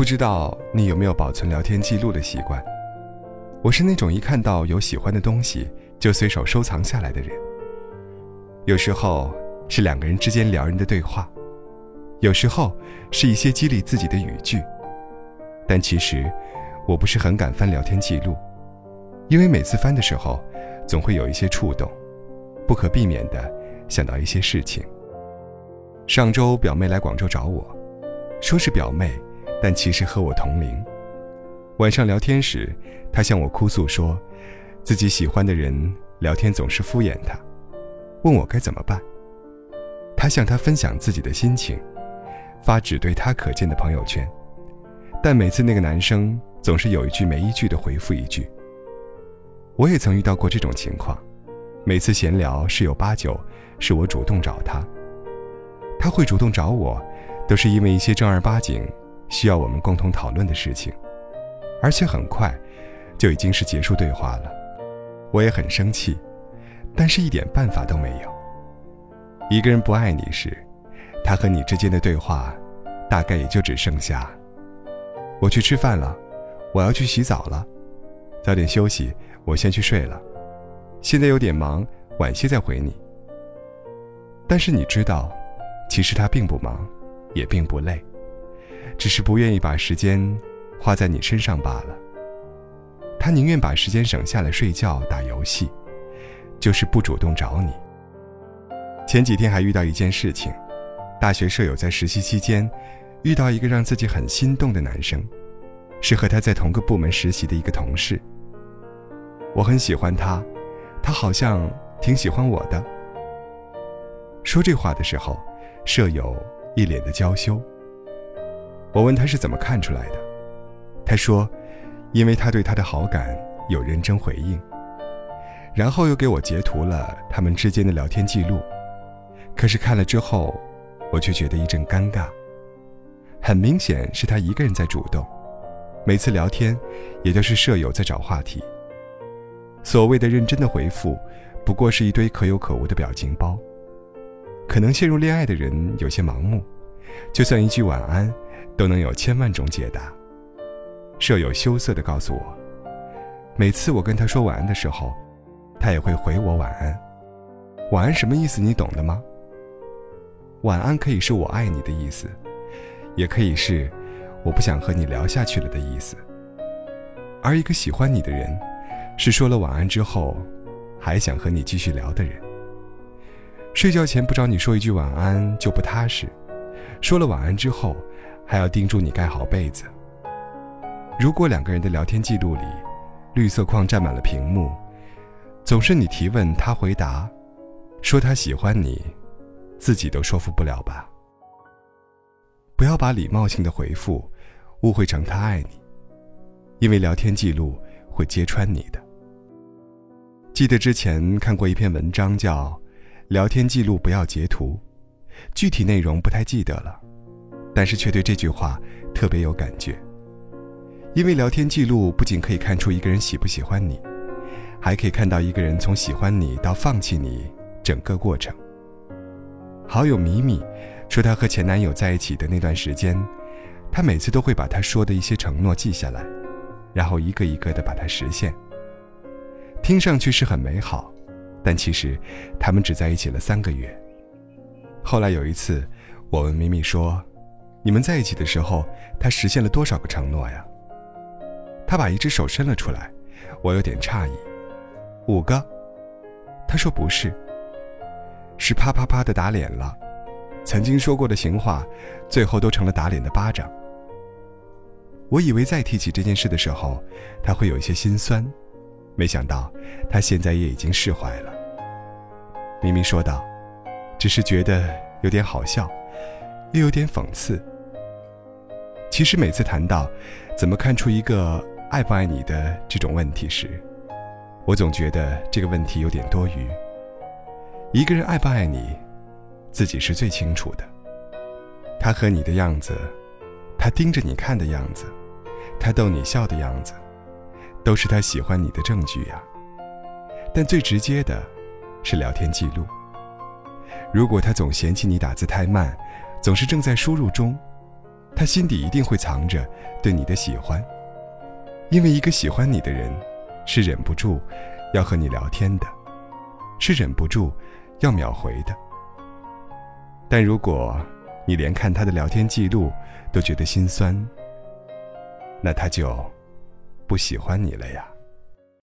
不知道你有没有保存聊天记录的习惯？我是那种一看到有喜欢的东西就随手收藏下来的人。有时候是两个人之间撩人的对话，有时候是一些激励自己的语句。但其实，我不是很敢翻聊天记录，因为每次翻的时候，总会有一些触动，不可避免的想到一些事情。上周表妹来广州找我，说是表妹，但其实和我同龄。晚上聊天时，他向我哭诉说，自己喜欢的人聊天总是敷衍他，问我该怎么办。他向他分享自己的心情，发只对他可见的朋友圈。但每次那个男生总是有一句没一句的回复一句。我也曾遇到过这种情况，每次闲聊十有八九是我主动找他，他会主动找我，都是因为一些正儿八经需要我们共同讨论的事情，而且很快就已经是结束对话了。我也很生气，但是一点办法都没有。一个人不爱你时，他和你之间的对话，大概也就只剩下。我去吃饭了，我要去洗澡了，早点休息，我先去睡了。现在有点忙，晚些再回你。但是你知道，其实他并不忙，也并不累，只是不愿意把时间花在你身上罢了。他宁愿把时间省下来睡觉、打游戏，就是不主动找你。前几天还遇到一件事情，大学舍友在实习期间。遇到一个让自己很心动的男生，是和他在同个部门实习的一个同事。我很喜欢他，他好像挺喜欢我的。说这话的时候，舍友一脸的娇羞。我问他是怎么看出来的，他说，因为他对他的好感有认真回应，然后又给我截图了他们之间的聊天记录。可是看了之后，我却觉得一阵尴尬。很明显是他一个人在主动，每次聊天，也都是舍友在找话题。所谓的认真的回复，不过是一堆可有可无的表情包。可能陷入恋爱的人有些盲目，就算一句晚安，都能有千万种解答。舍友羞涩地告诉我，每次我跟他说晚安的时候，他也会回我晚安。晚安什么意思？你懂的吗？晚安可以是我爱你的意思。也可以是我不想和你聊下去了的意思。而一个喜欢你的人，是说了晚安之后，还想和你继续聊的人。睡觉前不找你说一句晚安就不踏实，说了晚安之后，还要叮嘱你盖好被子。如果两个人的聊天记录里，绿色框占满了屏幕，总是你提问他回答，说他喜欢你，自己都说服不了吧？不要把礼貌性的回复误会成他爱你，因为聊天记录会揭穿你的。记得之前看过一篇文章，叫《聊天记录不要截图》，具体内容不太记得了，但是却对这句话特别有感觉。因为聊天记录不仅可以看出一个人喜不喜欢你，还可以看到一个人从喜欢你到放弃你整个过程。好友米米。说她和前男友在一起的那段时间，她每次都会把他说的一些承诺记下来，然后一个一个的把它实现。听上去是很美好，但其实他们只在一起了三个月。后来有一次，我问米米说：“你们在一起的时候，他实现了多少个承诺呀？”他把一只手伸了出来，我有点诧异：“五个。”他说：“不是，是啪啪啪的打脸了。”曾经说过的情话，最后都成了打脸的巴掌。我以为再提起这件事的时候，他会有一些心酸，没想到他现在也已经释怀了。明明说道：“只是觉得有点好笑，又有点讽刺。”其实每次谈到怎么看出一个爱不爱你的这种问题时，我总觉得这个问题有点多余。一个人爱不爱你？自己是最清楚的。他和你的样子，他盯着你看的样子，他逗你笑的样子，都是他喜欢你的证据呀。但最直接的，是聊天记录。如果他总嫌弃你打字太慢，总是正在输入中，他心底一定会藏着对你的喜欢。因为一个喜欢你的人，是忍不住要和你聊天的，是忍不住要秒回的。但如果你连看他的聊天记录都觉得心酸，那他就不喜欢你了呀。